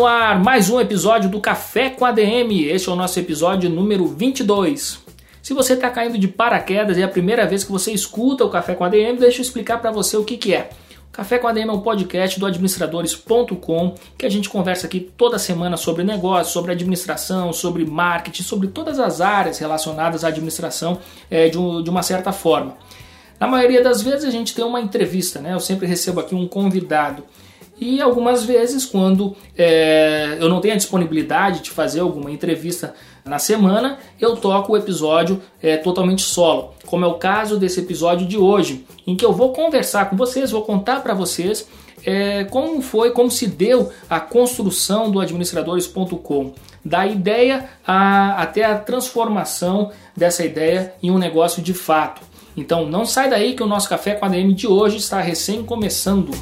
No ar mais um episódio do Café com ADM. Este é o nosso episódio número 22. Se você está caindo de paraquedas e é a primeira vez que você escuta o Café com ADM, deixa eu explicar para você o que, que é. O Café com ADM é um podcast do administradores.com que a gente conversa aqui toda semana sobre negócios, sobre administração, sobre marketing, sobre todas as áreas relacionadas à administração é, de, um, de uma certa forma. Na maioria das vezes a gente tem uma entrevista, né? Eu sempre recebo aqui um convidado. E algumas vezes, quando é, eu não tenho a disponibilidade de fazer alguma entrevista na semana, eu toco o episódio é, totalmente solo, como é o caso desse episódio de hoje, em que eu vou conversar com vocês, vou contar para vocês é, como foi, como se deu a construção do administradores.com, da ideia a, até a transformação dessa ideia em um negócio de fato. Então não sai daí que o nosso café com a ADM de hoje está recém começando.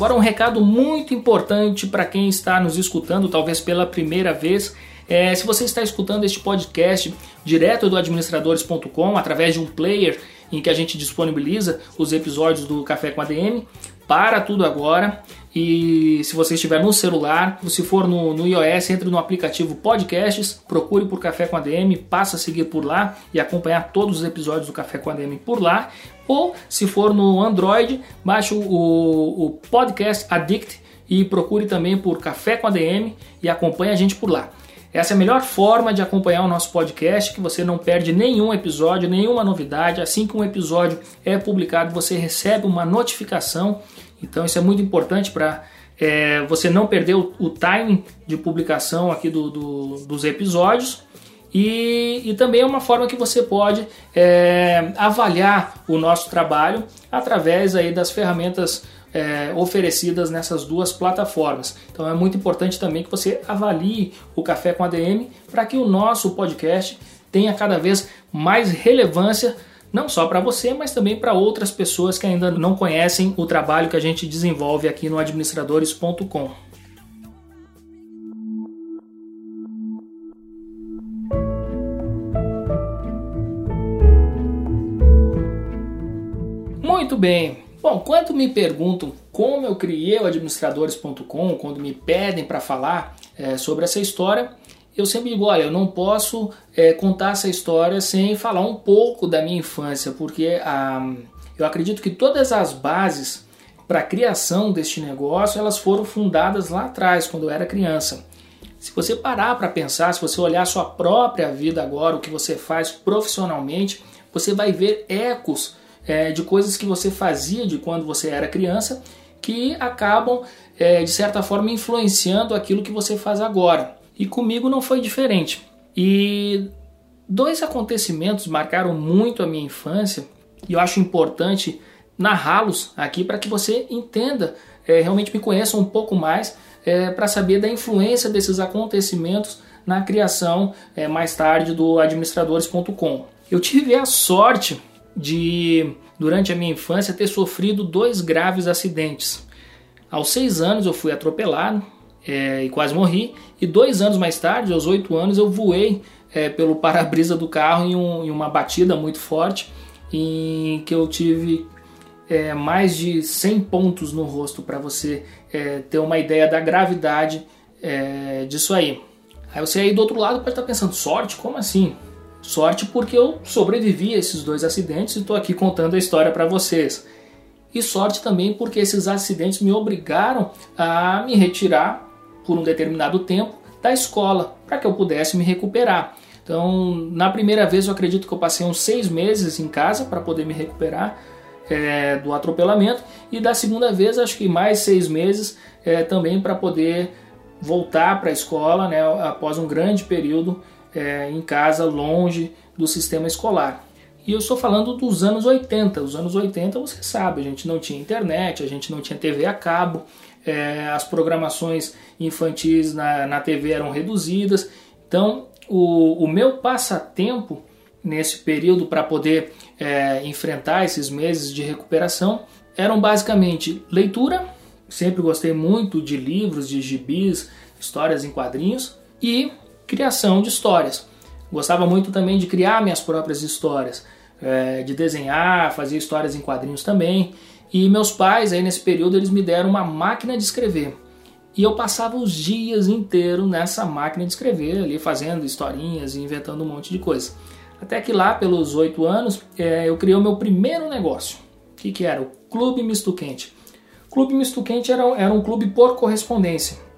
Agora, um recado muito importante para quem está nos escutando, talvez pela primeira vez. É, se você está escutando este podcast direto do administradores.com, através de um player em que a gente disponibiliza os episódios do Café com ADM, para tudo agora. E se você estiver no celular, se for no, no iOS, entre no aplicativo Podcasts, procure por Café com ADM, passa a seguir por lá e acompanhar todos os episódios do Café com ADM por lá. Ou se for no Android, baixe o, o Podcast Addict e procure também por Café com ADM e acompanhe a gente por lá. Essa é a melhor forma de acompanhar o nosso podcast, que você não perde nenhum episódio, nenhuma novidade. Assim que um episódio é publicado, você recebe uma notificação. Então isso é muito importante para é, você não perder o, o timing de publicação aqui do, do, dos episódios. E, e, também é uma forma que você pode é, avaliar o nosso trabalho através aí das ferramentas é, oferecidas nessas duas plataformas. Então é muito importante também que você avalie o Café com ADM para que o nosso podcast tenha cada vez mais relevância não só para você, mas também para outras pessoas que ainda não conhecem o trabalho que a gente desenvolve aqui no administradores.com. Muito bem. Bom, quando me perguntam como eu criei o administradores.com, quando me pedem para falar é, sobre essa história, eu sempre digo: olha, eu não posso é, contar essa história sem falar um pouco da minha infância, porque ah, eu acredito que todas as bases para a criação deste negócio elas foram fundadas lá atrás, quando eu era criança. Se você parar para pensar, se você olhar a sua própria vida agora, o que você faz profissionalmente, você vai ver ecos é, de coisas que você fazia de quando você era criança que acabam, é, de certa forma, influenciando aquilo que você faz agora. E comigo não foi diferente. E dois acontecimentos marcaram muito a minha infância e eu acho importante narrá-los aqui para que você entenda, é, realmente me conheça um pouco mais, é, para saber da influência desses acontecimentos na criação é, mais tarde do administradores.com. Eu tive a sorte de, durante a minha infância, ter sofrido dois graves acidentes. Aos seis anos eu fui atropelado é, e quase morri, e dois anos mais tarde, aos oito anos, eu voei é, pelo para-brisa do carro em, um, em, uma batida muito forte, em que eu tive é, mais de 100 pontos no rosto, para você é, ter uma ideia da gravidade é, disso aí. Aí você aí do outro lado pode estar pensando, sorte? Como assim? Sorte porque eu sobrevivi a esses dois acidentes e estou aqui contando a história para vocês. E sorte também porque esses acidentes me obrigaram a me retirar por um determinado tempo da escola para que eu pudesse me recuperar. Então, na primeira vez, eu acredito que eu passei uns seis meses em casa para poder me recuperar é, do atropelamento, e da segunda vez, acho que mais seis meses é, também para poder voltar para a escola né, após um grande período é, em casa, longe do sistema escolar. E eu estou falando dos anos 80. Os anos 80, você sabe, a gente não tinha internet, a gente não tinha TV a cabo, é, as programações infantis na, na TV eram reduzidas. Então, o, o meu passatempo nesse período para poder é, enfrentar esses meses de recuperação eram basicamente leitura, sempre gostei muito de livros, de gibis, histórias em quadrinhos e criação de histórias. Gostava muito também de criar minhas próprias histórias, é, de desenhar, fazer histórias em quadrinhos também. E meus pais, aí nesse período, eles me deram uma máquina de escrever. E eu passava os dias inteiros nessa máquina de escrever, ali fazendo historinhas e inventando um monte de coisa. Até que lá, pelos oito anos, é, eu criei o meu primeiro negócio. O que, que era? O Clube Misto Quente. Clube Misto Quente era, era um clube por correspondência.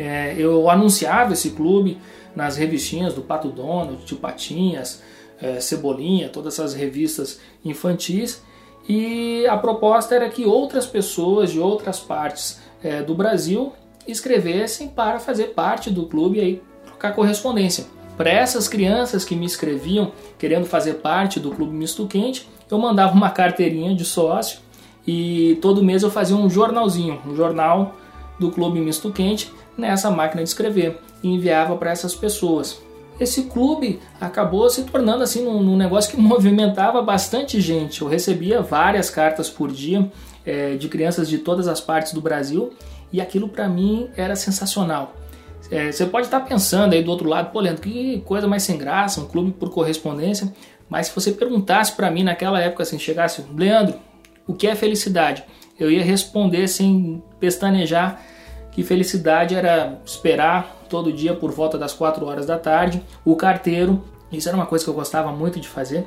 É, eu anunciava esse clube nas revistinhas do Pato Donald, Tio Patinhas, é, Cebolinha, todas essas revistas infantis. E a proposta era que outras pessoas de outras partes é, do Brasil escrevessem para fazer parte do clube e aí trocar correspondência. Para essas crianças que me escreviam querendo fazer parte do Clube Misto Quente, eu mandava uma carteirinha de sócio e todo mês eu fazia um jornalzinho, um jornal do Clube Misto Quente nessa máquina de escrever e enviava para essas pessoas. Esse clube acabou se tornando assim um, um, negócio que movimentava bastante gente. Eu recebia várias cartas por dia é, de crianças de todas as partes do Brasil e aquilo para mim era sensacional. É, você pode estar pensando aí do outro lado, pô, Leandro, que coisa mais sem graça, um clube por correspondência. Mas se você perguntasse para mim naquela época, assim, chegasse, Leandro, o que é felicidade? Eu ia responder sem pestanejar que felicidade era esperar todo dia por volta das 4 horas da tarde o carteiro. Isso era uma coisa que eu gostava muito de fazer.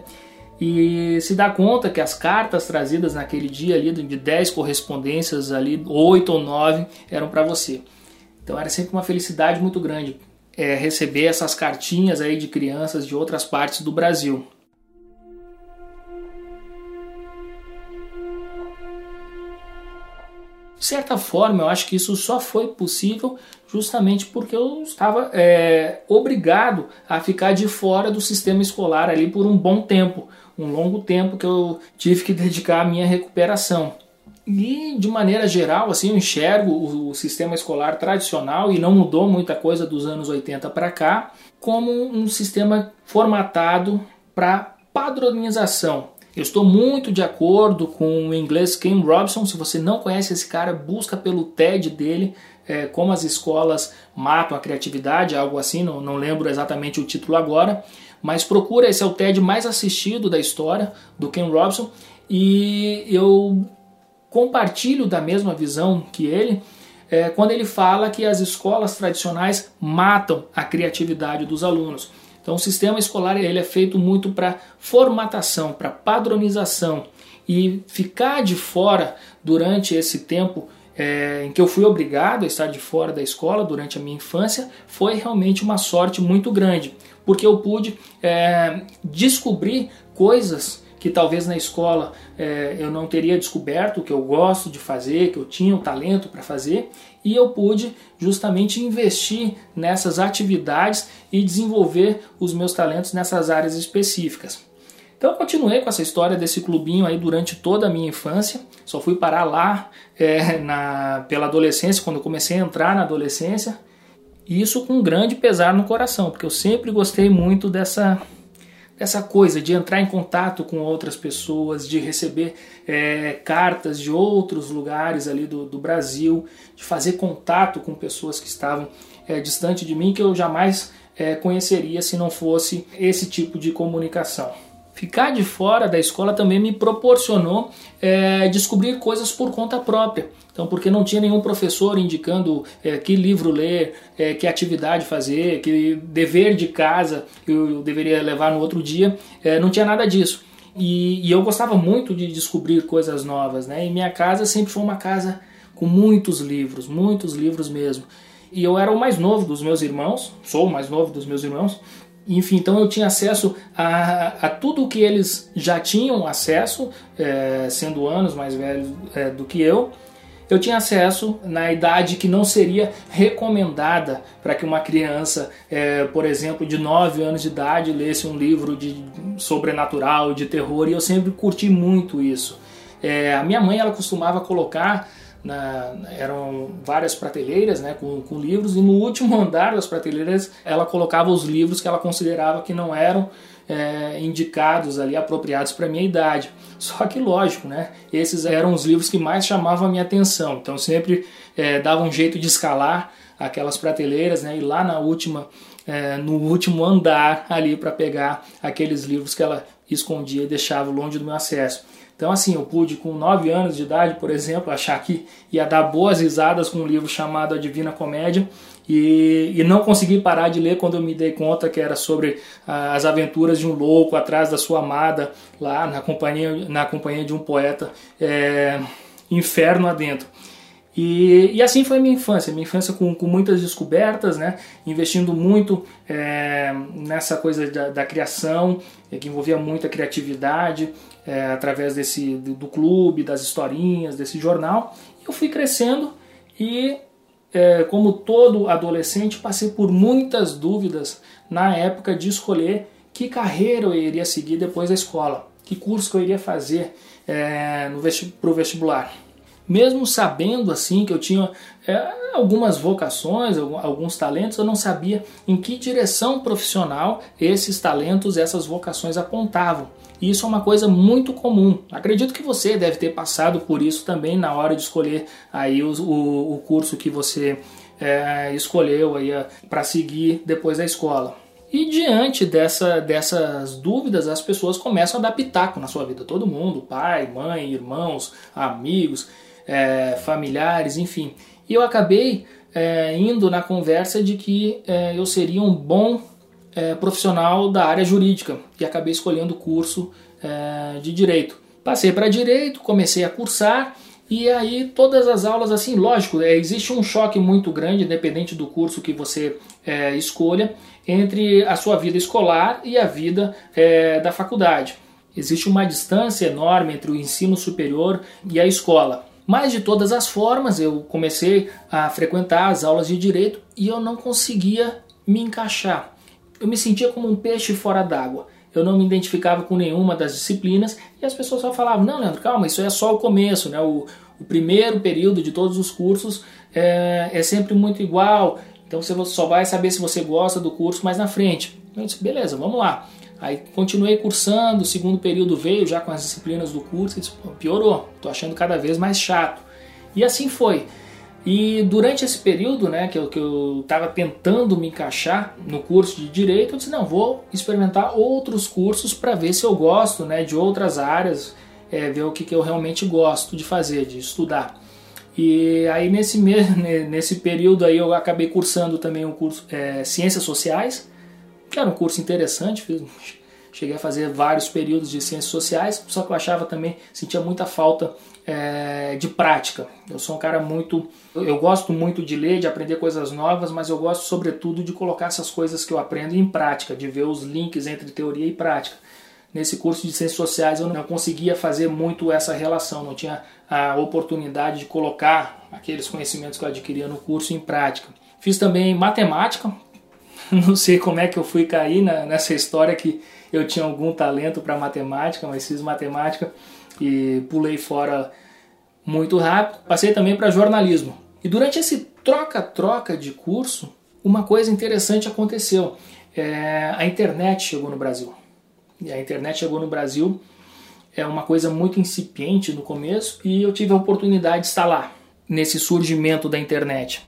E se dá conta que as cartas trazidas naquele dia ali, de 10 correspondências ali, 8 ou 9 eram para você. Então era sempre uma felicidade muito grande é, receber essas cartinhas aí de crianças de outras partes do Brasil. De certa forma, eu acho que isso só foi possível justamente porque eu estava é, obrigado a ficar de fora do sistema escolar ali por um bom tempo, um longo tempo que eu tive que dedicar à minha recuperação. E de maneira geral, assim, eu enxergo o sistema escolar tradicional e não mudou muita coisa dos anos 80 para cá, como um sistema formatado para padronização. Eu estou muito de acordo com o inglês Ken Robson. Se você não conhece esse cara, busca pelo TED dele, é, como as escolas matam a criatividade, algo assim, não, não lembro exatamente o título agora, mas procura, esse é o TED mais assistido da história do Ken Robson. E eu compartilho da mesma visão que ele é, quando ele fala que as escolas tradicionais matam a criatividade dos alunos. Então, o sistema escolar ele é feito muito para formatação, para padronização e ficar de fora durante esse tempo é, em que eu fui obrigado a estar de fora da escola durante a minha infância foi realmente uma sorte muito grande, porque eu pude é, descobrir coisas que talvez na escola é, eu não teria descoberto que eu gosto de fazer, que eu tinha o talento para fazer, e eu pude justamente investir nessas atividades e desenvolver os meus talentos nessas áreas específicas. Então eu continuei com essa história desse clubinho aí durante toda a minha infância. Só fui parar lá é, na, pela adolescência, quando eu comecei a entrar na adolescência. E isso com um grande pesar no coração, porque eu sempre gostei muito dessa, essa coisa de entrar em contato com outras pessoas, de receber é, cartas de outros lugares ali do, do, Brasil, de fazer contato com pessoas que estavam é, distante de mim que eu jamais é, conheceria se não fosse esse tipo de comunicação. Ficar de fora da escola também me proporcionou é, descobrir coisas por conta própria. Então, porque não tinha nenhum professor indicando é, que livro ler, é, que atividade fazer, que dever de casa eu deveria levar no outro dia, é, não tinha nada disso. E, e, eu gostava muito de descobrir coisas novas, né? E minha casa sempre foi uma casa com muitos livros, muitos livros mesmo. E eu era o mais novo dos meus irmãos, sou o mais novo dos meus irmãos, enfim, então eu tinha acesso a, a tudo que eles já tinham acesso, é, sendo anos mais velhos é, do que eu. eu tinha acesso na idade que não seria recomendada para que uma criança, é, por exemplo, de 9 anos de idade, lesse um livro de sobrenatural, de terror, e eu sempre curti muito isso. É, a minha mãe ela costumava colocar na, eram várias prateleiras né, com, com, livros, e no último andar das prateleiras ela colocava os livros que ela considerava que não eram é, indicados ali, apropriados para minha idade. Só que lógico, né, esses eram os livros que mais chamavam a minha atenção, então sempre é, dava um jeito de escalar aquelas prateleiras né, e lá na última, é, no último andar ali para pegar aqueles livros que ela escondia e deixava longe do meu acesso. Então, assim, eu pude, com 9 anos de idade, por exemplo, achar que ia dar boas risadas com um livro chamado A Divina Comédia e, e não consegui parar de ler quando eu me dei conta que era sobre ah, as aventuras de um louco atrás da sua amada, lá na companhia, na companhia de um poeta, é, inferno adentro. E, e, assim foi minha infância, minha infância com, com muitas descobertas, né? investindo muito é, nessa coisa da, da criação, é, que envolvia muita criatividade, é, através desse do, do, clube, das historinhas, desse jornal. Eu fui crescendo e, é, como todo adolescente, passei por muitas dúvidas na época de escolher que carreira eu iria seguir depois da escola, que curso que eu iria fazer é, no vesti vestibular mesmo sabendo assim que eu tinha é, algumas vocações, alguns talentos, eu não sabia em que direção profissional esses talentos, essas vocações apontavam. E isso é uma coisa muito comum. Acredito que você deve ter passado por isso também na hora de escolher aí o, o, o curso que você é, escolheu aí para seguir depois da escola. E diante dessa, dessas dúvidas, as pessoas começam a dar pitaco na sua vida. Todo mundo, pai, mãe, irmãos, amigos é, familiares, enfim. E eu acabei é, indo na conversa de que é, eu seria um bom é, profissional da área jurídica e acabei escolhendo o curso é, de direito. Passei para direito, comecei a cursar e aí todas as aulas assim, lógico, é, existe um choque muito grande, independente do curso que você escolha, entre a sua vida escolar e a vida da faculdade. Existe uma distância enorme entre o ensino superior e a escola. Mas de todas as formas, eu comecei a frequentar as aulas de direito e eu não conseguia me encaixar. Eu me sentia como um peixe fora d'água. Eu não me identificava com nenhuma das disciplinas e as pessoas só falavam: Não, Leandro, calma, isso é só o começo, né? O, o primeiro período de todos os cursos é, é sempre muito igual. Então você só vai saber se você gosta do curso mais na frente. Eu disse: Beleza, vamos lá. Aí continuei cursando, o segundo período veio já com as disciplinas do curso e disse, piorou, estou achando cada vez mais chato. E assim foi. E durante esse período, né, que eu que estava tentando me encaixar no curso de direito, eu disse não, vou experimentar outros cursos para ver se eu gosto, né, de outras áreas, é, ver o que, que eu realmente gosto de fazer, de estudar. E aí nesse nesse período aí eu acabei cursando também um curso é, Ciências Sociais, que era um curso interessante, fiz, cheguei a fazer vários períodos de ciências sociais, só que eu achava também, sentia muita falta é, de prática. Eu sou um cara muito. Eu gosto muito de ler, de aprender coisas novas, mas eu gosto, sobretudo, de colocar essas coisas que eu aprendo em prática, de ver os links entre teoria e prática. Nesse curso de ciências sociais eu não conseguia fazer muito essa relação, não tinha a oportunidade de colocar aqueles conhecimentos que eu adquiria no curso em prática. Fiz também matemática, Não sei como é que eu fui cair na, nessa história que eu tinha algum talento para matemática, mas fiz matemática e pulei fora muito rápido. Passei também para jornalismo. E durante esse troca-troca de curso, uma coisa interessante aconteceu. É, a internet chegou no Brasil. E a internet chegou no Brasil é uma coisa muito incipiente no começo e eu tive a oportunidade de estar lá nesse surgimento da internet.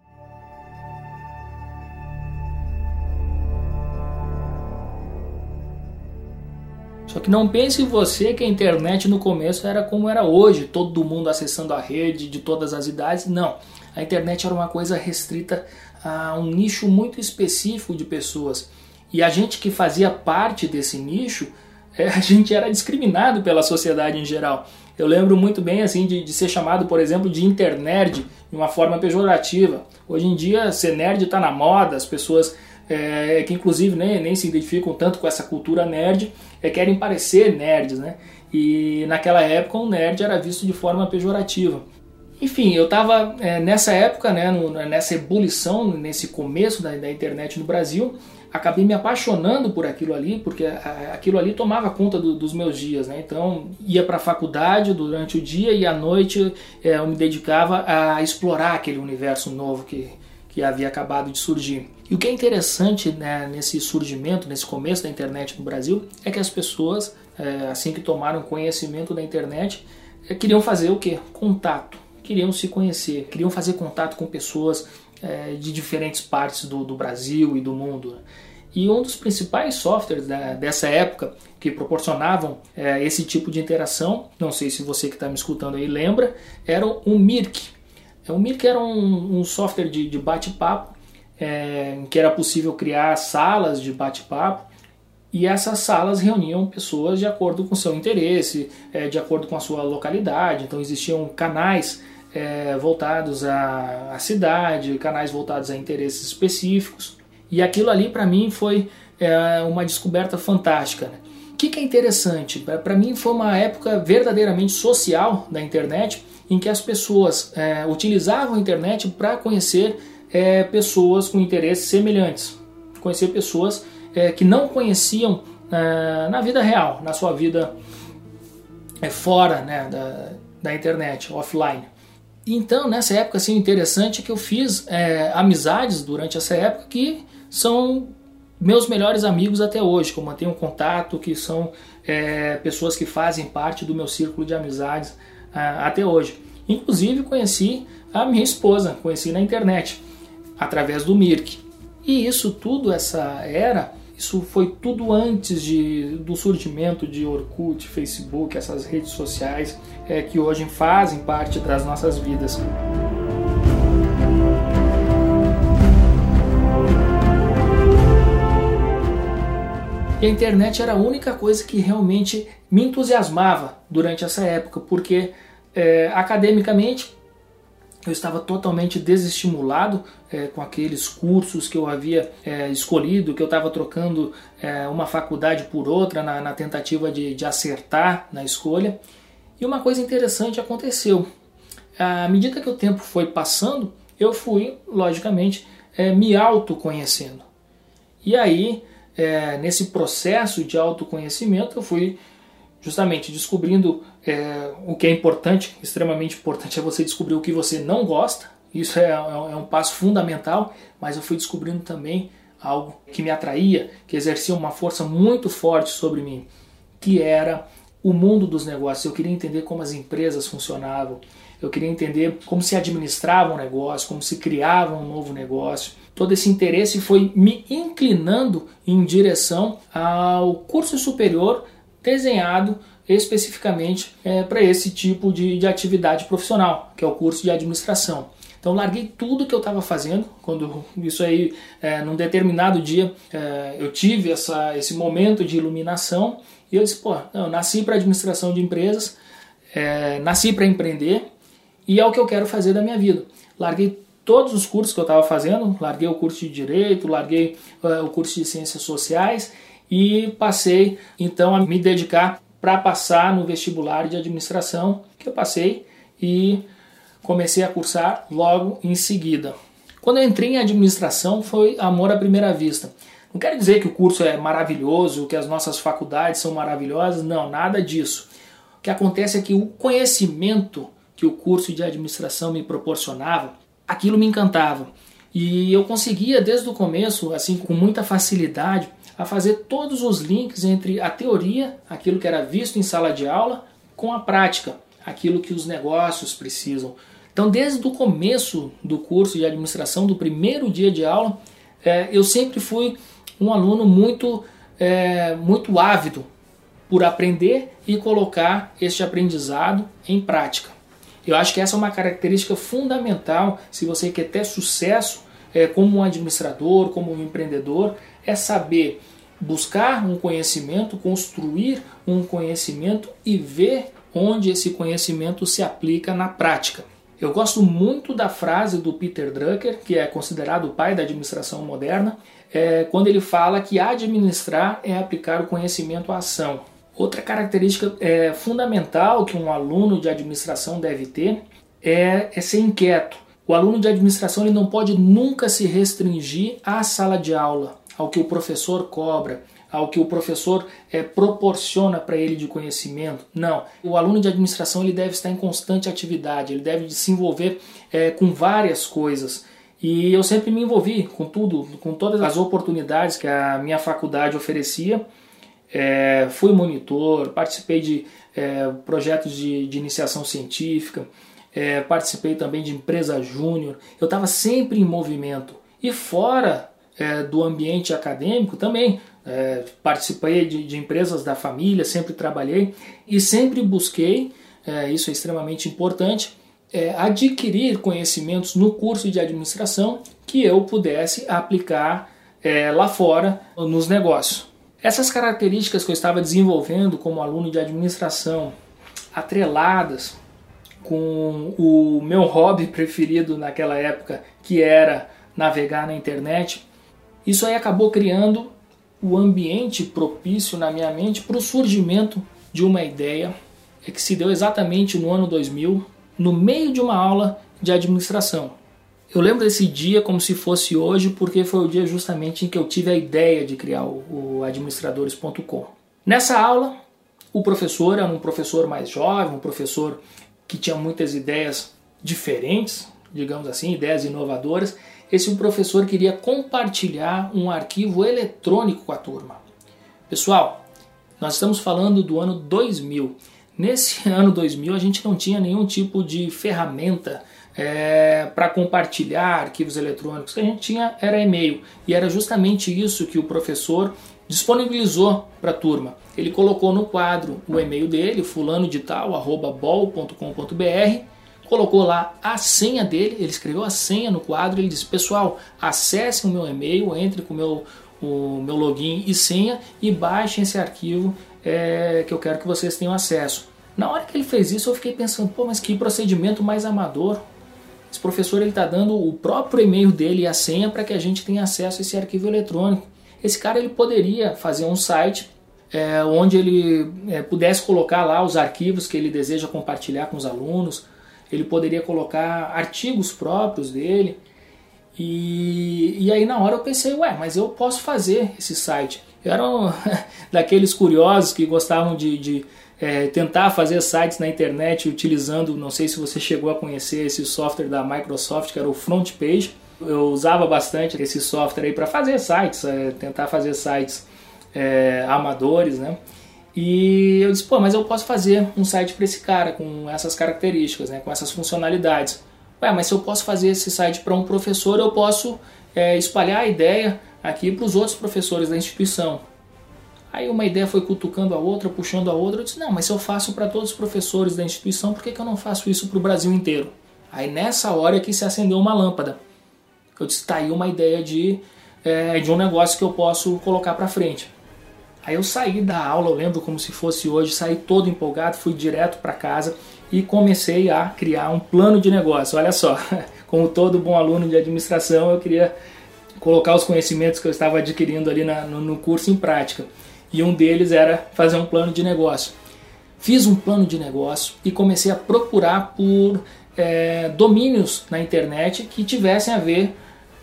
Que não pense você que a internet no começo era como era hoje, todo mundo acessando a rede de todas as idades. Não. A internet era uma coisa restrita a um nicho muito específico de pessoas. E a gente que fazia parte desse nicho, a gente era discriminado pela sociedade em geral. Eu lembro muito bem assim de, de ser chamado, por exemplo, de internerd de uma forma pejorativa. Hoje em dia, ser nerd está na moda, as pessoas é, que inclusive nem, nem se identificam tanto com essa cultura nerd, querem parecer nerds, né? E naquela época um nerd era visto de forma pejorativa. Enfim, eu estava é, nessa época, né, no, nessa ebulição, nesse começo da, da, internet no Brasil, acabei me apaixonando por aquilo ali, porque a, aquilo ali tomava conta do, dos meus dias. Né? Então, ia para a faculdade durante o dia e à noite é, eu me dedicava a explorar aquele universo novo que, que havia acabado de surgir. E o que é interessante né, nesse surgimento, nesse começo da internet no Brasil, é que as pessoas, é, assim que tomaram conhecimento da internet, é, queriam fazer o que? Contato queriam se conhecer, queriam fazer contato com pessoas é, de diferentes partes do, do, Brasil e do mundo. E um dos principais softwares da, dessa época que proporcionavam é, esse tipo de interação, não sei se você que está me escutando aí lembra, era o Mirk. É, o Mirk era um, um software de, de bate-papo é, que era possível criar salas de bate-papo e essas salas reuniam pessoas de acordo com seu interesse, é, de acordo com a sua localidade. Então existiam canais é, voltados à, à, cidade, canais voltados a interesses específicos. E aquilo ali para mim foi é, uma descoberta fantástica. Né? O que, que é interessante? Para mim foi uma época verdadeiramente social da internet, em que as pessoas é, utilizavam a internet para conhecer é, pessoas com interesses semelhantes, conhecer pessoas é, que não conheciam é, na vida real, na sua vida fora né, da, da internet, offline. Então, nessa época, assim, interessante é que eu fiz é, amizades durante essa época que são meus melhores amigos até hoje, que eu mantenho contato, que são é, pessoas que fazem parte do meu círculo de amizades até hoje. Inclusive, conheci a minha esposa, conheci na internet, através do Mirk. E isso tudo, essa era, isso foi tudo antes de, do surgimento de Orkut, Facebook, essas redes sociais é, que hoje fazem parte das nossas vidas. E a internet era a única coisa que realmente me entusiasmava durante essa época, porque é, academicamente eu estava totalmente desestimulado é, com aqueles cursos que eu havia é, escolhido, que eu estava trocando é, uma faculdade por outra na, na tentativa de, de, acertar na escolha. E uma coisa interessante aconteceu. À medida que o tempo foi passando, eu fui, logicamente, é, me autoconhecendo. E aí, é, nesse processo de autoconhecimento, eu fui justamente descobrindo é, o que é importante, extremamente importante, é você descobrir o que você não gosta. Isso é, é, é um passo fundamental, mas eu fui descobrindo também algo que me atraía, que exercia uma força muito forte sobre mim, que era o mundo dos negócios. Eu queria entender como as empresas funcionavam, eu queria entender como se administrava um negócio, como se criava um novo negócio. Todo esse interesse foi me inclinando em direção ao curso superior desenhado especificamente é, para esse tipo de, de atividade profissional, que é o curso de administração. Então larguei tudo que eu estava fazendo, quando isso aí, é, num determinado dia, é, eu tive essa, esse momento de iluminação e eu disse, pô, eu nasci para administração de empresas, é, nasci para empreender e é o que eu quero fazer da minha vida. Larguei todos os cursos que eu estava fazendo, larguei o curso de Direito, larguei é, o curso de Ciências Sociais e passei então a me dedicar para passar no vestibular de administração que eu passei e comecei a cursar logo em seguida. Quando eu entrei em administração foi amor à primeira vista. Não quero dizer que o curso é maravilhoso, que as nossas faculdades são maravilhosas, não, nada disso. O que acontece é que o conhecimento que o curso de administração me proporcionava, aquilo me encantava. E eu conseguia desde o começo, assim, com muita facilidade, a fazer todos os links entre a teoria, aquilo que era visto em sala de aula, com a prática, aquilo que os negócios precisam. Então, desde o começo do curso de administração, do primeiro dia de aula, é, eu sempre fui um aluno muito, é, muito ávido por aprender e colocar este aprendizado em prática. Eu acho que essa é uma característica fundamental se você quer ter sucesso é, como um administrador, como um empreendedor, é saber buscar um conhecimento, construir um conhecimento e ver onde esse conhecimento se aplica na prática. Eu gosto muito da frase do Peter Drucker, que é considerado o pai da administração moderna, é, quando ele fala que administrar é aplicar o conhecimento à ação. Outra característica é, fundamental que um aluno de administração deve ter é, é ser inquieto. O aluno de administração ele não pode nunca se restringir à sala de aula, ao que o professor cobra, ao que o professor é, proporciona para ele de conhecimento. Não. O aluno de administração ele deve estar em constante atividade, ele deve se envolver é, com várias coisas. E eu sempre me envolvi com tudo, com todas as oportunidades que a minha faculdade oferecia. É, fui monitor, participei de é, projetos de, de, iniciação científica, participei também de empresa júnior. Eu estava sempre em movimento. E fora é, do ambiente acadêmico também, é, participei de, de, empresas da família, sempre trabalhei e sempre busquei, é, isso é extremamente importante, é, adquirir conhecimentos no curso de administração que eu pudesse aplicar é, lá fora nos negócios. Essas características que eu estava desenvolvendo como aluno de administração, atreladas com o meu hobby preferido naquela época, que era navegar na internet, isso aí acabou criando o ambiente propício na minha mente para o surgimento de uma ideia que se deu exatamente no ano 2000, no meio de uma aula de administração. Eu lembro desse dia como se fosse hoje, porque foi o dia justamente em que eu tive a ideia de criar o, administradores.com. Nessa aula, o professor era um professor mais jovem, um professor que tinha muitas ideias diferentes, digamos assim, ideias inovadoras. Esse professor queria compartilhar um arquivo eletrônico com a turma. Pessoal, nós estamos falando do ano 2000 Nesse ano 2000 a gente não tinha nenhum tipo de ferramenta é, para compartilhar arquivos eletrônicos. O que a gente tinha era e-mail e era justamente isso que o professor disponibilizou para a turma. Ele colocou no quadro o e-mail dele, fulano de tal, arroba bol.com.br, colocou lá a senha dele, ele escreveu a senha no quadro, ele disse, pessoal, acessem o meu e-mail, entre com o meu, o meu login e senha e baixem esse arquivo é, que eu quero que vocês tenham acesso. Na hora que ele fez isso, eu fiquei pensando, pô, mas que procedimento mais amador. Esse professor ele está dando o próprio e-mail dele e a senha para que a gente tenha acesso a esse arquivo eletrônico. Esse cara ele poderia fazer um site é, onde ele é, pudesse colocar lá os arquivos que ele deseja compartilhar com os alunos. Ele poderia colocar artigos próprios dele. E, e aí na hora eu pensei, ué, mas eu posso fazer esse site. Eu era um, daqueles curiosos que gostavam de, de é, tentar fazer sites na internet utilizando, não sei se você chegou a conhecer esse software da Microsoft, que era o Front Page. Eu usava bastante esse software aí para fazer sites, é, tentar fazer sites é, amadores, né? E eu disse, pô, mas eu posso fazer um site para esse cara com essas características, né, com essas funcionalidades. Ué, mas se eu posso fazer esse site para um professor, eu posso é, espalhar a ideia aqui para os outros professores da instituição. Aí uma ideia foi cutucando a outra, puxando a outra. Eu disse: não, mas se eu faço para todos os professores da instituição, por que, que eu não faço isso para o Brasil inteiro? Aí nessa hora que se acendeu uma lâmpada. Eu disse: tá aí uma ideia de, é, de um negócio que eu posso colocar para frente. Aí eu saí da aula, eu lembro como se fosse hoje, saí todo empolgado, fui direto para casa e comecei a criar um plano de negócio. Olha só, como todo bom aluno de administração, eu queria colocar os conhecimentos que eu estava adquirindo ali na, no, no curso em prática. E um deles era fazer um plano de negócio. Fiz um plano de negócio e comecei a procurar por é, domínios na internet que tivessem a ver,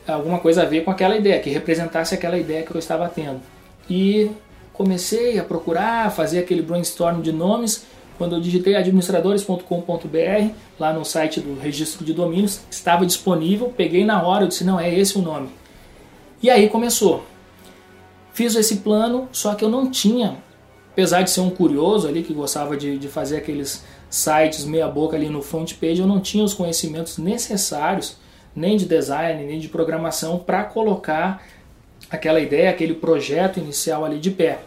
alguma coisa a ver com aquela ideia, que representasse aquela ideia que eu estava tendo. E comecei a procurar, fazer aquele brainstorm de nomes. Quando eu digitei administradores.com.br, lá no site do registro de domínios, estava disponível, peguei na hora, eu disse, não, é esse o nome. E aí começou. Fiz esse plano, só que eu não tinha, apesar de ser um curioso ali que gostava de, de fazer aqueles sites meia boca ali no front page, eu não tinha os conhecimentos necessários, nem de design, nem de programação, para colocar aquela ideia, aquele projeto inicial ali de pé.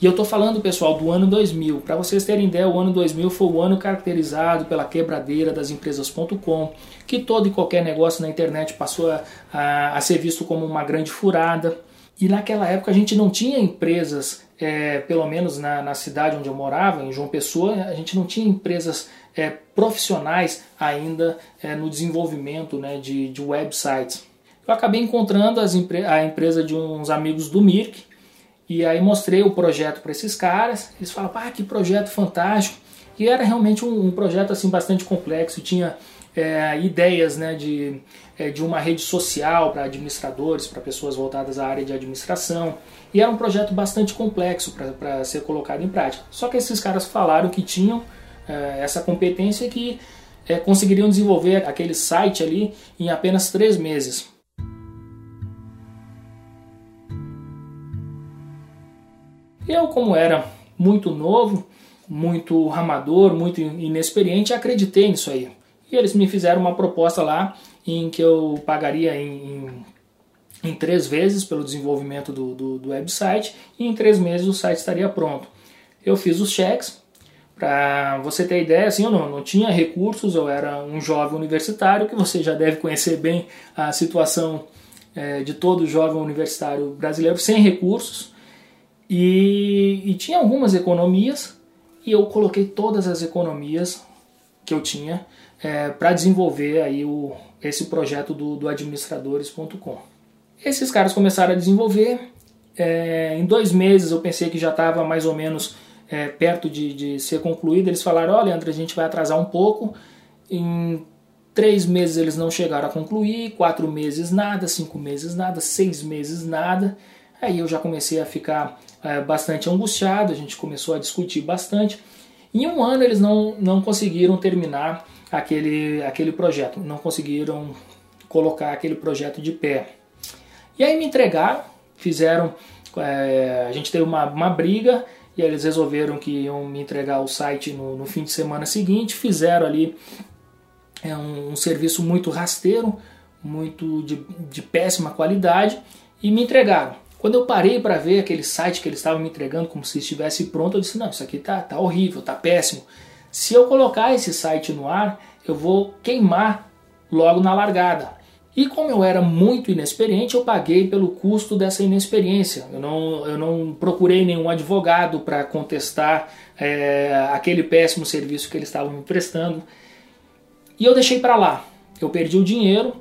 E eu estou falando, pessoal, do ano 2000. Para vocês terem ideia, o ano 2000 foi o ano caracterizado pela quebradeira das empresas.com, que todo e qualquer negócio na internet passou a, a, a, ser visto como uma grande furada. E naquela época a gente não tinha empresas, é, pelo menos na, na, cidade onde eu morava, em João Pessoa, a gente não tinha empresas é, profissionais ainda é, no desenvolvimento né, de, de websites. Eu acabei encontrando as, a empresa de uns amigos do Mirk, e aí mostrei o projeto para esses caras, eles falam, ah, que projeto fantástico, E era realmente um, um projeto assim bastante complexo, tinha é, ideias né, de, é, de uma rede social para administradores, para pessoas voltadas à área de administração. E era um projeto bastante complexo para ser colocado em prática. Só que esses caras falaram que tinham é, essa competência que é, conseguiriam desenvolver aquele site ali em apenas três meses. Eu, como era muito novo, muito ramador, muito inexperiente, acreditei nisso aí. E eles me fizeram uma proposta lá em que eu pagaria em, em, em três vezes pelo desenvolvimento do, do, do, website e em três meses o site estaria pronto. Eu fiz os cheques. Para você ter ideia, assim, eu não, não tinha recursos, eu era um jovem universitário, que você já deve conhecer bem a situação é, de todo jovem universitário brasileiro sem recursos. E, e tinha algumas economias, e eu coloquei todas as economias que eu tinha é, para desenvolver aí o, esse projeto do, do administradores.com. Esses caras começaram a desenvolver. É, em dois meses eu pensei que já estava mais ou menos é, perto de, de, ser concluído. Eles falaram: Olha, André, a gente vai atrasar um pouco. Em três meses eles não chegaram a concluir, quatro meses nada, cinco meses nada, seis meses nada. Aí eu já comecei a ficar é, bastante angustiado, a gente começou a discutir bastante. Em um ano eles não, não conseguiram terminar aquele, aquele projeto, não conseguiram colocar aquele projeto de pé. E aí me entregaram, fizeram, é, a gente teve uma, uma briga e eles resolveram que iam me entregar o site no, no fim de semana seguinte, fizeram ali é, um, um serviço muito rasteiro, muito de, de péssima qualidade e me entregaram. Quando eu parei para ver aquele site que eles estavam me entregando como se estivesse pronto, eu disse: não, isso aqui tá, tá horrível, tá péssimo. Se eu colocar esse site no ar, eu vou queimar logo na largada. E como eu era muito inexperiente, eu paguei pelo custo dessa inexperiência. Eu não, eu não procurei nenhum advogado para contestar é, aquele péssimo serviço que eles estavam me prestando. E eu deixei para lá. Eu perdi o dinheiro,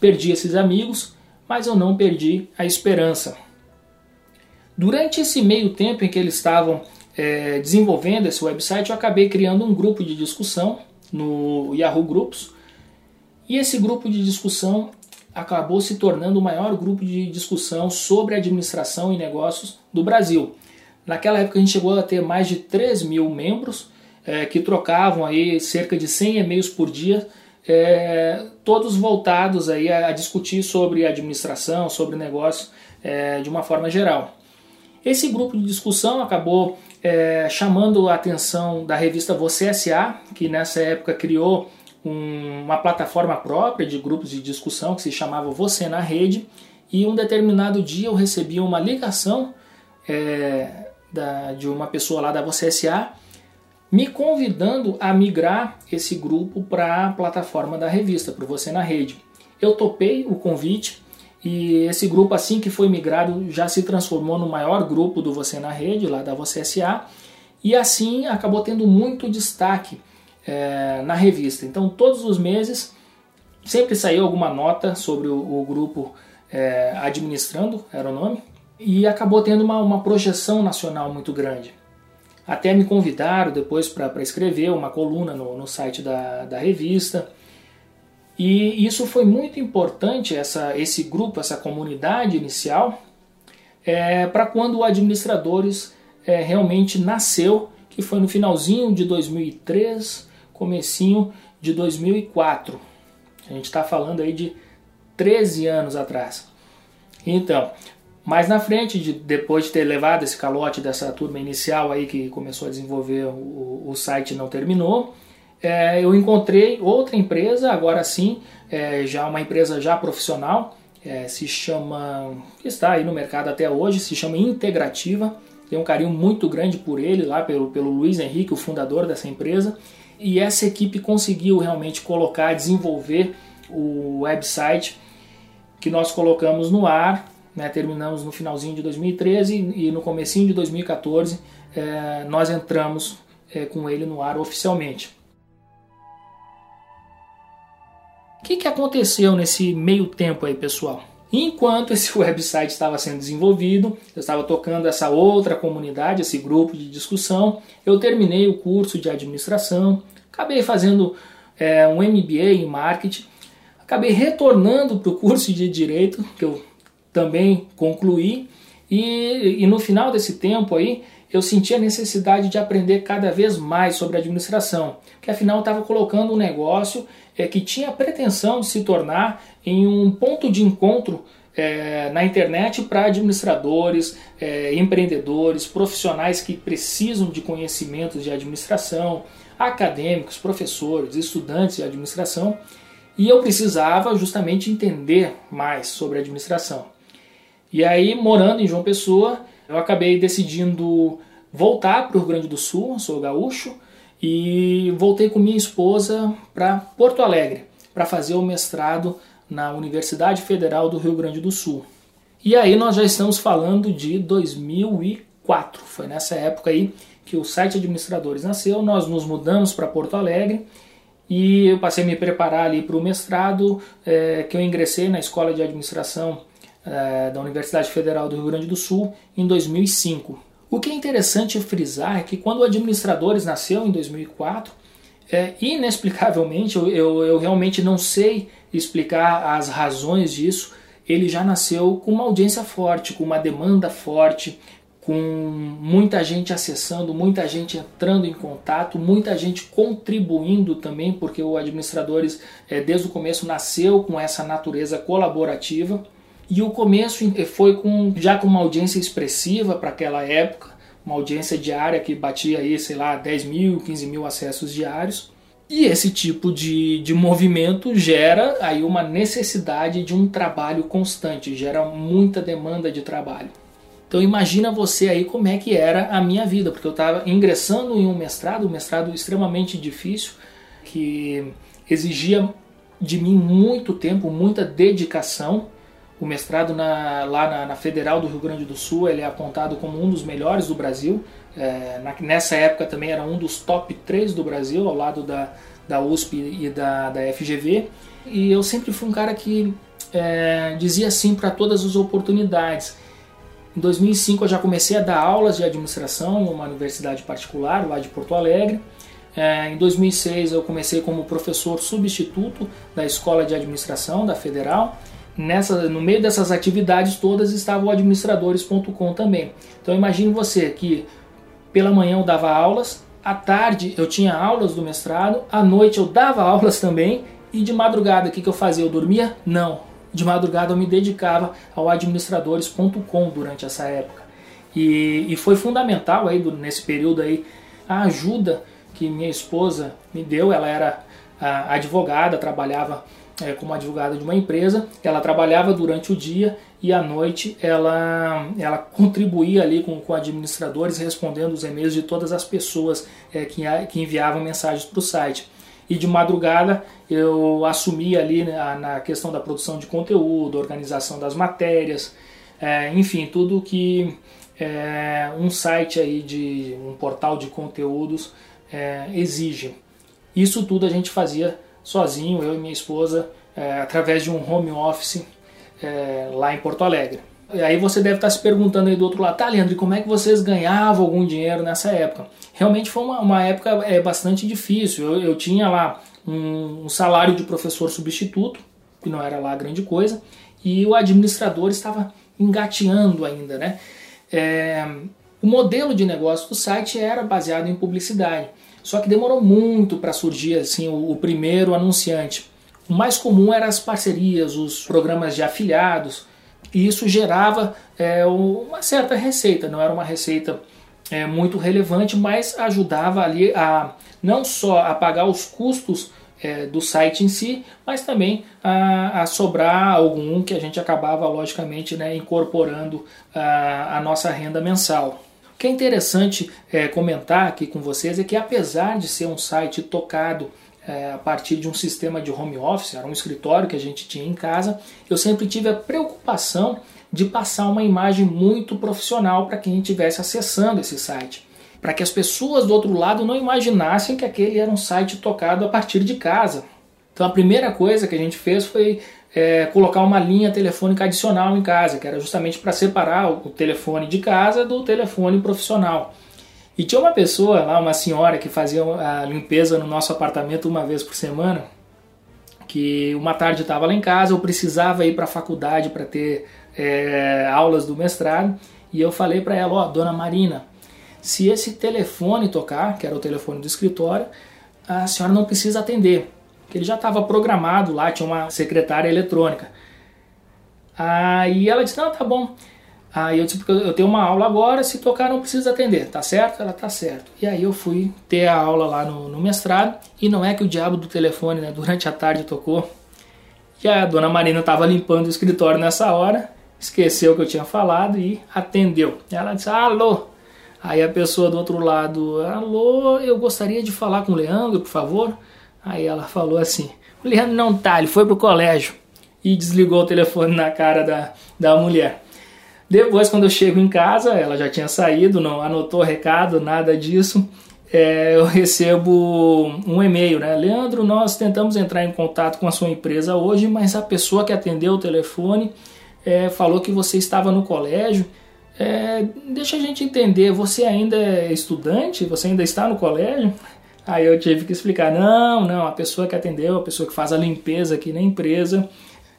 perdi esses amigos, mas eu não perdi a esperança. Durante esse meio tempo em que eles estavam é, desenvolvendo esse website, eu acabei criando um grupo de discussão no Yahoo Groups. E esse grupo de discussão acabou se tornando o maior grupo de discussão sobre administração e negócios do Brasil. Naquela época a gente chegou a ter mais de 3 mil membros é, que trocavam aí cerca de 100 e-mails por dia, é, todos voltados aí a, a, discutir sobre administração, sobre negócios é, de uma forma geral. Esse grupo de discussão acabou é, chamando a atenção da revista Você S.A., que nessa época criou um, uma plataforma própria de grupos de discussão que se chamava Você na Rede. E um determinado dia eu recebi uma ligação é, da, de uma pessoa lá da Você S.A. me convidando a migrar esse grupo para a plataforma da revista, para Você na Rede. Eu topei o convite e esse grupo, assim que foi migrado, já se transformou no maior grupo do Você na Rede, lá da Você SA, e assim acabou tendo muito destaque é, na revista. Então, todos os meses, sempre saiu alguma nota sobre o, o grupo é, Administrando, era o nome, e acabou tendo uma, uma projeção nacional muito grande. Até me convidaram depois para escrever uma coluna no, no site da, da revista. E isso foi muito importante, essa, esse grupo, essa comunidade inicial, é, para quando o Administradores é, realmente nasceu, que foi no finalzinho de 2003, comecinho de 2004. A gente está falando aí de 13 anos atrás. Então, mais na frente, de, depois de ter levado esse calote dessa turma inicial aí que começou a desenvolver o, o site não terminou, é, eu encontrei outra empresa, agora sim, é, já uma empresa já profissional, é, se chama, está aí no mercado até hoje, se chama Integrativa. Tenho um carinho muito grande por ele, lá pelo, pelo Luiz Henrique, o fundador dessa empresa. E essa equipe conseguiu realmente colocar, desenvolver o website que nós colocamos no ar, né, terminamos no finalzinho de 2013 e no comecinho de 2014 é, nós entramos é, com ele no ar oficialmente. O que, que aconteceu nesse meio tempo aí, pessoal? Enquanto esse website estava sendo desenvolvido, eu estava tocando essa outra comunidade, esse grupo de discussão, eu terminei o curso de administração, acabei fazendo é, um MBA em marketing, acabei retornando para o curso de direito, que eu também concluí, e, e no final desse tempo aí eu senti a necessidade de aprender cada vez mais sobre administração, que afinal estava colocando um negócio é, que tinha a pretensão de se tornar em um ponto de encontro é, na internet para administradores, é, empreendedores, profissionais que precisam de conhecimentos de administração, acadêmicos, professores, estudantes de administração, e eu precisava justamente entender mais sobre administração. E aí, morando em João Pessoa, eu acabei decidindo voltar para o Rio Grande do Sul, sou gaúcho, e voltei com minha esposa para Porto Alegre para fazer o mestrado na Universidade Federal do Rio Grande do Sul. E aí nós já estamos falando de 2004, foi nessa época aí que o site Administradores nasceu, nós nos mudamos para Porto Alegre e eu passei a me preparar ali para o mestrado, é, que eu ingressei na Escola de Administração é, da Universidade Federal do Rio Grande do Sul em 2005. O que é interessante frisar é que quando o Administradores nasceu em 2004, é, inexplicavelmente, eu, eu, eu realmente não sei explicar as razões disso, ele já nasceu com uma audiência forte, com uma demanda forte, com muita gente acessando, muita gente entrando em contato, muita gente contribuindo também, porque o Administradores, é, desde o começo, nasceu com essa natureza colaborativa. E o começo foi com já com uma audiência expressiva para aquela época, uma audiência diária que batia aí, sei lá, 10 mil, 15 mil acessos diários. E esse tipo de, de movimento gera aí uma necessidade de um trabalho constante, gera muita demanda de trabalho. Então imagina você aí como é que era a minha vida, porque eu estava ingressando em um mestrado, um mestrado extremamente difícil, que exigia de mim muito tempo, muita dedicação, o mestrado na, lá na, na, Federal do Rio Grande do Sul ele é apontado como um dos melhores do Brasil. É, na, nessa época também era um dos top 3 do Brasil, ao lado da, da USP e da, da FGV. E eu sempre fui um cara que é, dizia sim para todas as oportunidades. Em 2005 eu já comecei a dar aulas de administração em uma universidade particular lá de Porto Alegre. É, em 2006 eu comecei como professor substituto da Escola de Administração da Federal nessa, no meio dessas atividades todas estava o administradores.com também. Então imagine você que pela manhã eu dava aulas, à tarde eu tinha aulas do mestrado, à noite eu dava aulas também e de madrugada o que, que eu fazia? Eu dormia? Não. De madrugada eu me dedicava ao administradores.com durante essa época. E, e foi fundamental aí nesse período aí a ajuda que minha esposa me deu. Ela era advogada, trabalhava é, como advogada de uma empresa, ela trabalhava durante o dia e à noite ela, ela contribuía ali com, com administradores, respondendo os e-mails de todas as pessoas é, que, que enviavam mensagens para o site. E de madrugada eu assumi ali na, na, questão da produção de conteúdo, organização das matérias, é, enfim, tudo que é, um site aí de um portal de conteúdos é, exige. Isso tudo a gente fazia sozinho, eu e minha esposa, é, através de um home office é, lá em Porto Alegre. E aí você deve estar se perguntando aí do outro lado, tá, Leandro, e como é que vocês ganhavam algum dinheiro nessa época? Realmente foi uma, uma época é, bastante difícil. Eu, eu tinha lá um, um salário de professor substituto, que não era lá grande coisa, e o administrador estava engateando ainda, né? É, o modelo de negócio do site era baseado em publicidade. Só que demorou muito para surgir assim o, o, primeiro anunciante. O mais comum eram as parcerias, os programas de afiliados, e isso gerava é, uma certa receita. Não era uma receita é, muito relevante, mas ajudava ali a não só a pagar os custos é, do site em si, mas também a, a, sobrar algum que a gente acabava logicamente né, incorporando a, a nossa renda mensal. Que é interessante é, comentar aqui com vocês é que, apesar de ser um site tocado é, a partir de um sistema de home office, era um escritório que a gente tinha em casa, eu sempre tive a preocupação de passar uma imagem muito profissional para quem estivesse acessando esse site. Para que as pessoas do outro lado não imaginassem que aquele era um site tocado a partir de casa. Então a primeira coisa que a gente fez foi é, colocar uma linha telefônica adicional em casa, que era justamente para separar o telefone de casa do telefone profissional. E tinha uma pessoa lá, uma senhora que fazia a limpeza no nosso apartamento uma vez por semana, que uma tarde estava lá em casa, eu precisava ir para a faculdade para ter é, aulas do mestrado, e eu falei para ela, ó, oh, dona Marina, se esse telefone tocar, que era o telefone do escritório, a senhora não precisa atender, que ele já estava programado lá, tinha uma secretária eletrônica. Aí ela disse: Não, tá bom. Aí eu disse: eu tenho uma aula agora, se tocar não precisa atender, tá certo? Ela tá certo. E aí eu fui ter a aula lá no, no mestrado, e não é que o diabo do telefone, né, durante a tarde tocou. E a dona Marina estava limpando o escritório nessa hora, esqueceu que eu tinha falado e atendeu. Ela disse: Alô, Aí a pessoa do outro lado, alô, eu gostaria de falar com o Leandro, por favor. Aí ela falou assim: o Leandro não tá, ele foi pro colégio. E desligou o telefone na cara da, da mulher. Depois, quando eu chego em casa, ela já tinha saído, não anotou recado, nada disso. É, eu recebo um e-mail, né? Leandro, nós tentamos entrar em contato com a sua empresa hoje, mas a pessoa que atendeu o telefone é, falou que você estava no colégio. É, deixa a gente entender, você ainda é estudante? Você ainda está no colégio? Aí eu tive que explicar: não, não, a pessoa que atendeu, a pessoa que faz a limpeza aqui na empresa,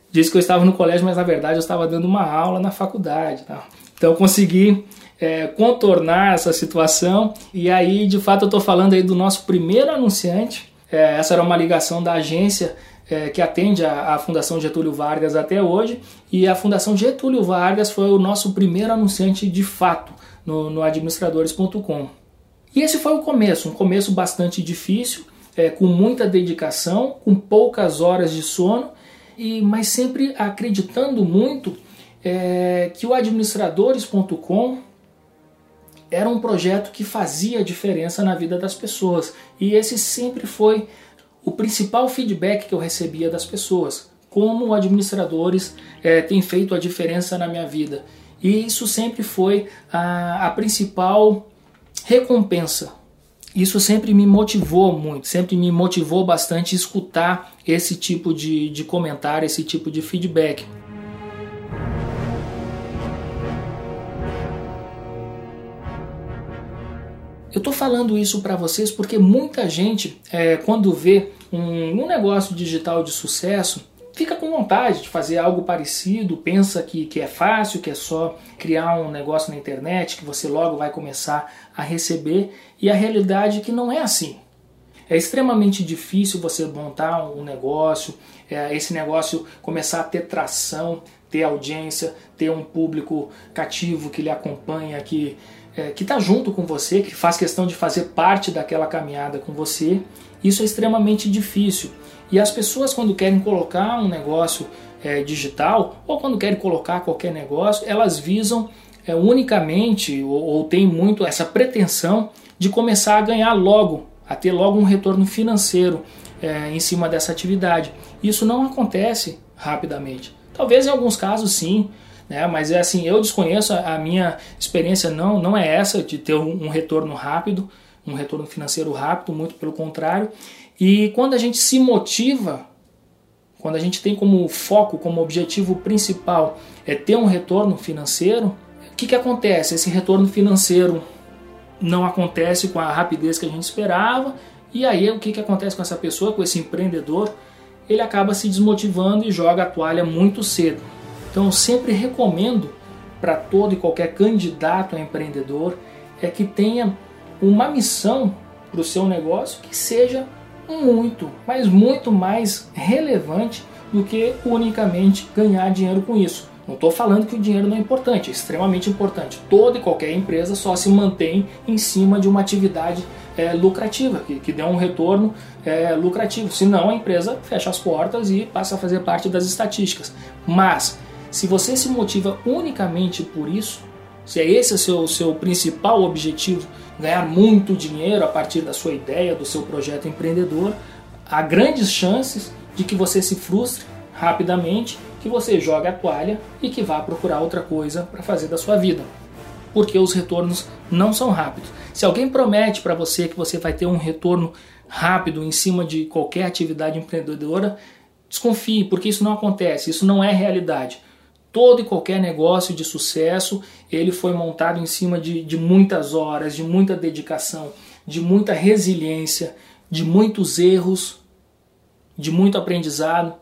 disse que eu estava no colégio, mas na verdade eu estava dando uma aula na faculdade. Tá? Então eu consegui é, contornar essa situação e aí de fato eu estou falando aí do nosso primeiro anunciante. É, essa era uma ligação da agência é, que atende a, a, Fundação Getúlio Vargas até hoje e a Fundação Getúlio Vargas foi o nosso primeiro anunciante de fato no, no administradores.com. E esse foi o começo, um começo bastante difícil, é, com muita dedicação, com poucas horas de sono, e mas sempre acreditando muito é, que o administradores.com era um projeto que fazia diferença na vida das pessoas. E esse sempre foi o principal feedback que eu recebia das pessoas. Como administradores é, tem feito a diferença na minha vida. E isso sempre foi a, a principal recompensa. Isso sempre me motivou muito, sempre me motivou bastante escutar esse tipo de, de comentário, esse tipo de feedback. Eu estou falando isso para vocês porque muita gente, é, quando vê um, um negócio digital de sucesso, fica com vontade de fazer algo parecido, pensa que, que é fácil, que é só criar um negócio na internet, que você logo vai começar a receber, e a realidade é que não é assim. É extremamente difícil você montar um negócio, é, esse negócio começar a ter tração, ter audiência, ter um público cativo que lhe acompanha, que é, está junto com você, que faz questão de fazer parte daquela caminhada com você. Isso é extremamente difícil. E as pessoas, quando querem colocar um negócio é, digital ou quando querem colocar qualquer negócio, elas visam é, unicamente ou, ou têm muito essa pretensão de começar a ganhar logo, a ter logo um retorno financeiro é, em cima dessa atividade. Isso não acontece rapidamente. Talvez em alguns casos sim, né? mas é assim, eu desconheço, a minha experiência não, não é essa de ter um, um retorno rápido, um retorno financeiro rápido, muito pelo contrário. E quando a gente se motiva, quando a gente tem como foco, como objetivo principal é ter um retorno financeiro, o que, que acontece? Esse retorno financeiro não acontece com a rapidez que a gente esperava, e aí o que, que acontece com essa pessoa, com esse empreendedor? Ele acaba se desmotivando e joga a toalha muito cedo. Então eu sempre recomendo para todo e qualquer candidato a empreendedor é que tenha uma missão para o seu negócio que seja muito, mas muito mais relevante do que unicamente ganhar dinheiro com isso. Não estou falando que o dinheiro não é importante, é extremamente importante. Toda e qualquer empresa só se mantém em cima de uma atividade é, lucrativa, que, que dê um retorno é, lucrativo. Senão a empresa fecha as portas e passa a fazer parte das estatísticas. Mas se você se motiva unicamente por isso, se é esse o seu, seu principal objetivo, ganhar muito dinheiro a partir da sua ideia, do seu projeto empreendedor, há grandes chances de que você se frustre rapidamente, que você jogue a toalha e que vá procurar outra coisa para fazer da sua vida. Porque os retornos não são rápidos. Se alguém promete para você que você vai ter um retorno rápido em cima de qualquer atividade empreendedora, Desconfie, porque isso não acontece, isso não é realidade. Todo e qualquer negócio de sucesso, ele foi montado em cima de, de muitas horas, de muita dedicação, de muita resiliência, de muitos erros, de muito aprendizado.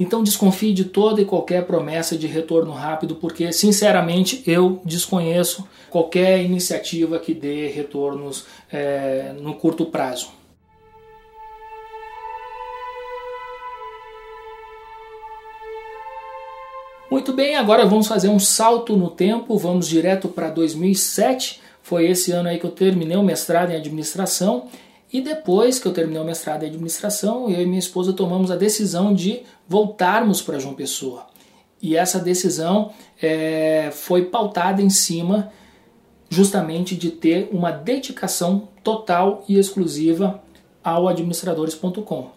Então desconfie de toda e qualquer promessa de retorno rápido, porque sinceramente eu desconheço qualquer iniciativa que dê retornos é, no curto prazo. Muito bem, agora vamos fazer um salto no tempo, vamos direto para 2007. Foi esse ano aí que eu terminei o mestrado em administração e depois que eu terminei o mestrado em administração, eu e minha esposa tomamos a decisão de voltarmos para João Pessoa. E essa decisão é, foi pautada em cima justamente de ter uma dedicação total e exclusiva ao administradores.com.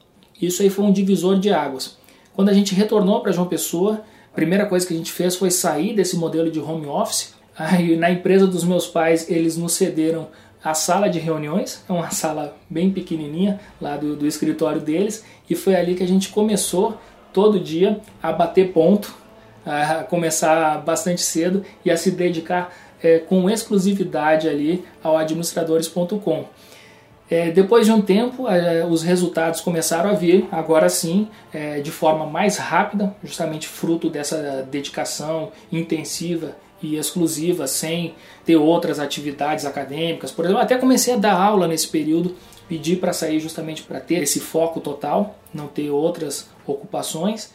Isso aí foi um divisor de águas. Quando a gente retornou para João Pessoa, a primeira coisa que a gente fez foi sair desse modelo de home office. Aí, na empresa dos meus pais, eles nos cederam a sala de reuniões, é uma sala bem pequenininha lá do, do escritório deles, e foi ali que a gente começou todo dia a bater ponto, a começar bastante cedo e a se dedicar é, com exclusividade ali ao administradores.com. É, depois de um tempo, é, os resultados começaram a vir, agora sim, é, de forma mais rápida, justamente fruto dessa dedicação intensiva e exclusiva, sem ter outras atividades acadêmicas. Por exemplo, até comecei a dar aula nesse período, pedi para sair justamente para ter esse foco total, não ter outras ocupações,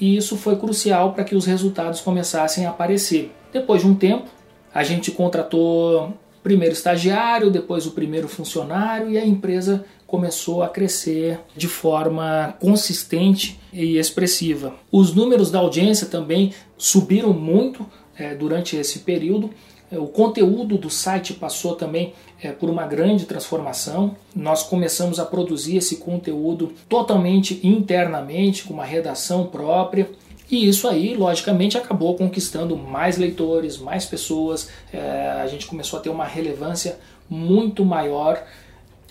e isso foi crucial para que os resultados começassem a aparecer. Depois de um tempo, a gente contratou primeiro estagiário, depois o primeiro funcionário e a empresa começou a crescer de forma consistente e expressiva. Os números da audiência também subiram muito é, durante esse período. É, o conteúdo do site passou também é, por uma grande transformação. Nós começamos a produzir esse conteúdo totalmente internamente, com uma redação própria. E isso aí, logicamente, acabou conquistando mais leitores, mais pessoas. É, a gente começou a ter uma relevância muito maior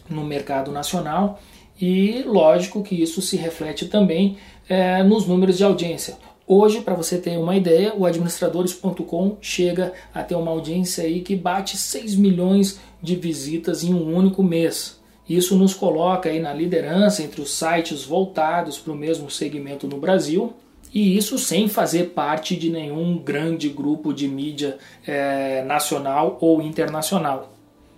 no mercado nacional. E lógico que isso se reflete também é, nos números de audiência. Hoje, para você ter uma ideia, o administradores.com chega a ter uma audiência aí que bate 6 milhões de visitas em um único mês. Isso nos coloca aí na liderança entre os sites voltados para o mesmo segmento no Brasil e isso sem fazer parte de nenhum grande grupo de mídia é, nacional ou internacional.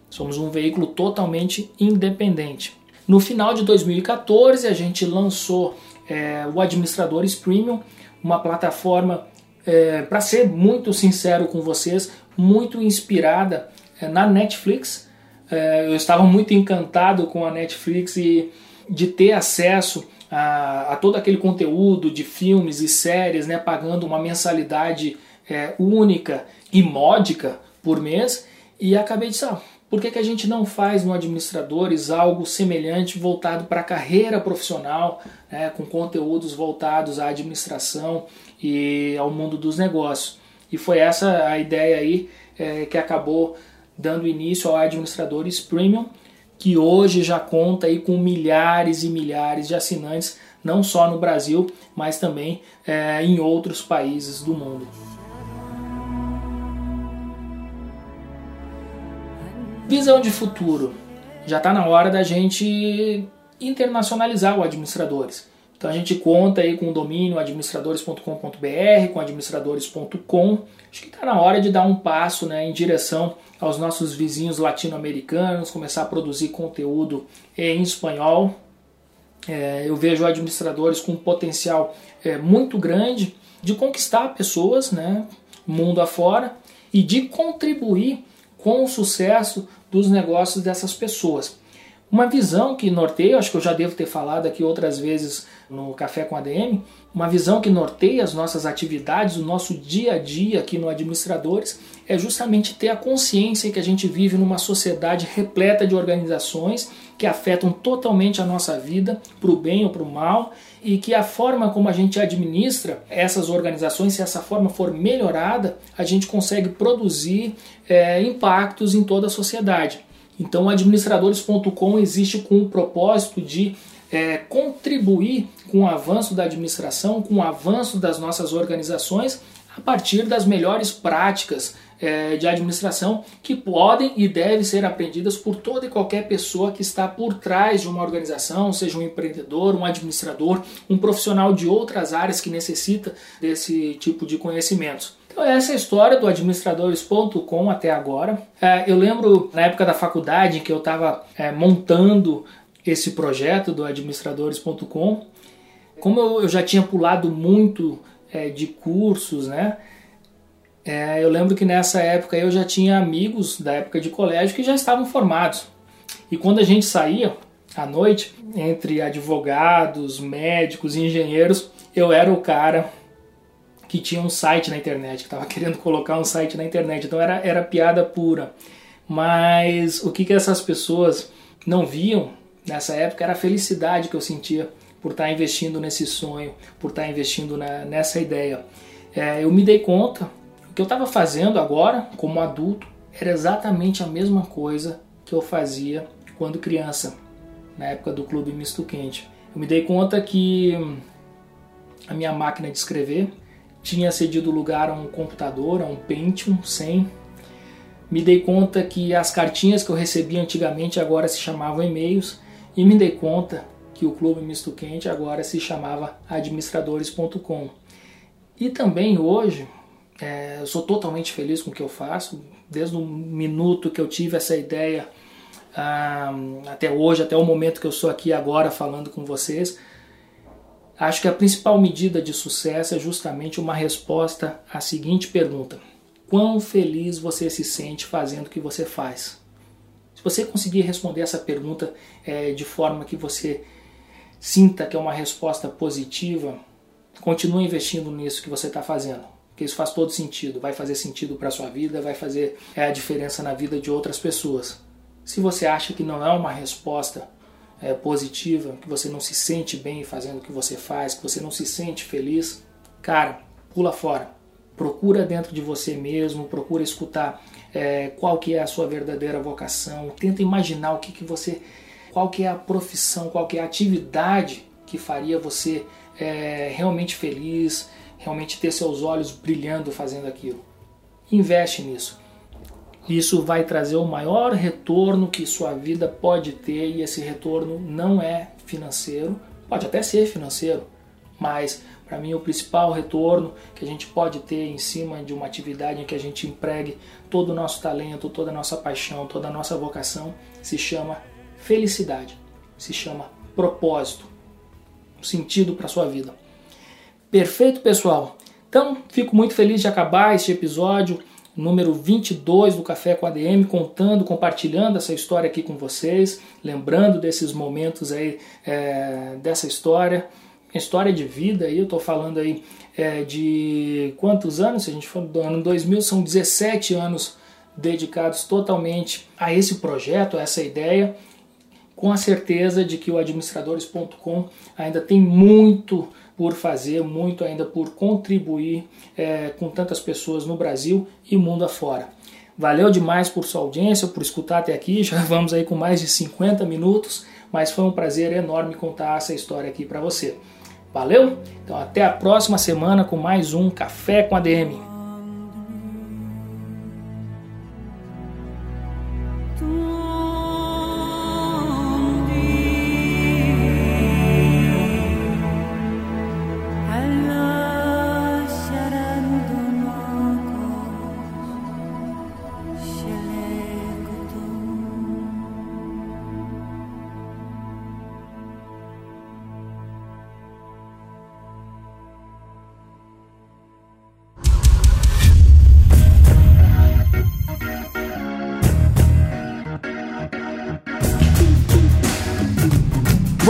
Somos um veículo totalmente independente. No final de 2014, a gente lançou é, o Administradores Premium, uma plataforma, é, para ser muito sincero com vocês, muito inspirada é, na Netflix. É, eu estava muito encantado com a Netflix e de ter acesso a, a todo aquele conteúdo de filmes e séries, né, pagando uma mensalidade é, única e módica por mês, e acabei de ah, por que, que a gente não faz no Administradores algo semelhante voltado para a carreira profissional, né, com conteúdos voltados à administração e ao mundo dos negócios? E foi essa a ideia aí é, que acabou dando início ao Administradores Premium, que hoje já conta aí com milhares e milhares de assinantes, não só no Brasil, mas também é, em outros países do mundo. Visão de futuro. Já está na hora da gente internacionalizar o administradores. Então a gente conta aí com o domínio administradores.com.br, com administradores.com. Acho que está na hora de dar um passo né, em direção aos nossos vizinhos latino-americanos, começar a produzir conteúdo em espanhol. É, eu vejo administradores com um potencial é, muito grande de conquistar pessoas, né, mundo afora, e de contribuir com o sucesso dos negócios dessas pessoas. Uma visão que norteia, acho que eu já devo ter falado aqui outras vezes no Café com ADM, uma visão que norteia as nossas atividades, o nosso dia a dia aqui no Administradores, é justamente ter a consciência que a gente vive numa sociedade repleta de organizações que afetam totalmente a nossa vida, para o bem ou para o mal, e que a forma como a gente administra essas organizações, se essa forma for melhorada, a gente consegue produzir é, impactos em toda a sociedade. Então, administradores.com existe com o propósito de é, contribuir com o avanço da administração, com o avanço das nossas organizações, a partir das melhores práticas é, de administração que podem e devem ser aprendidas por toda e qualquer pessoa que está por trás de uma organização, seja um empreendedor, um administrador, um profissional de outras áreas que necessita desse tipo de conhecimentos. Então essa é a história do administradores.com até agora. É, eu lembro na época da faculdade que eu estava é, montando esse projeto do administradores.com, como eu, já tinha pulado muito é, de cursos, né? É, eu lembro que nessa época eu já tinha amigos da época de colégio que já estavam formados. E quando a gente saía à noite, entre advogados, médicos engenheiros, eu era o cara que tinha um site na internet, que estava querendo colocar um site na internet. Então era, era piada pura. Mas o que, que essas pessoas não viam nessa época era a felicidade que eu sentia por estar investindo nesse sonho, por estar investindo na, nessa ideia. É, eu me dei conta o que eu estava fazendo agora, como adulto, era exatamente a mesma coisa que eu fazia quando criança, na época do Clube Misto Quente. Eu me dei conta que a minha máquina de escrever tinha cedido lugar a um computador, a um Pentium 100. Me dei conta que as cartinhas que eu recebia antigamente agora se chamavam e-mails e me dei conta que o Clube Misto Quente agora se chamava administradores.com. E também hoje é, eu sou totalmente feliz com o que eu faço. Desde o minuto que eu tive essa ideia ah, até hoje, até o momento que eu sou aqui agora falando com vocês, acho que a principal medida de sucesso é justamente uma resposta à seguinte pergunta: Quão feliz você se sente fazendo o que você faz? Se você conseguir responder essa pergunta é, de forma que você sinta que é uma resposta positiva, continue investindo nisso que você está fazendo que isso faz todo sentido, vai fazer sentido para a sua vida, vai fazer é, a diferença na vida de outras pessoas. Se você acha que não é uma resposta é, positiva, que você não se sente bem fazendo o que você faz, que você não se sente feliz, cara, pula fora. Procura dentro de você mesmo, procura escutar é, qual que é a sua verdadeira vocação, tenta imaginar o que, que você, qual que é a profissão, qual que é a atividade que faria você é, realmente feliz, realmente ter seus olhos brilhando fazendo aquilo. Investe nisso. Isso vai trazer o maior retorno que sua vida pode ter e esse retorno não é financeiro, pode até ser financeiro, mas para mim o principal retorno que a gente pode ter em cima de uma atividade em que a gente empregue todo o nosso talento, toda a nossa paixão, toda a nossa vocação se chama felicidade, se chama propósito, sentido para sua vida. Perfeito, pessoal? Então, fico muito feliz de acabar este episódio número 22 do Café com ADM, contando, compartilhando essa história aqui com vocês, lembrando desses momentos aí, é, dessa história, história de vida aí, eu estou falando aí é, de quantos anos, se a gente for do ano 2000, são 17 anos dedicados totalmente a esse projeto, a essa ideia, com a certeza de que o administradores.com ainda tem muito por fazer, muito ainda por contribuir é, com tantas pessoas no Brasil e mundo afora. Valeu demais por sua audiência, por escutar até aqui. Já vamos aí com mais de 50 minutos, mas foi um prazer enorme contar essa história aqui para você. Valeu? Então até a próxima semana com mais um Café com a DM.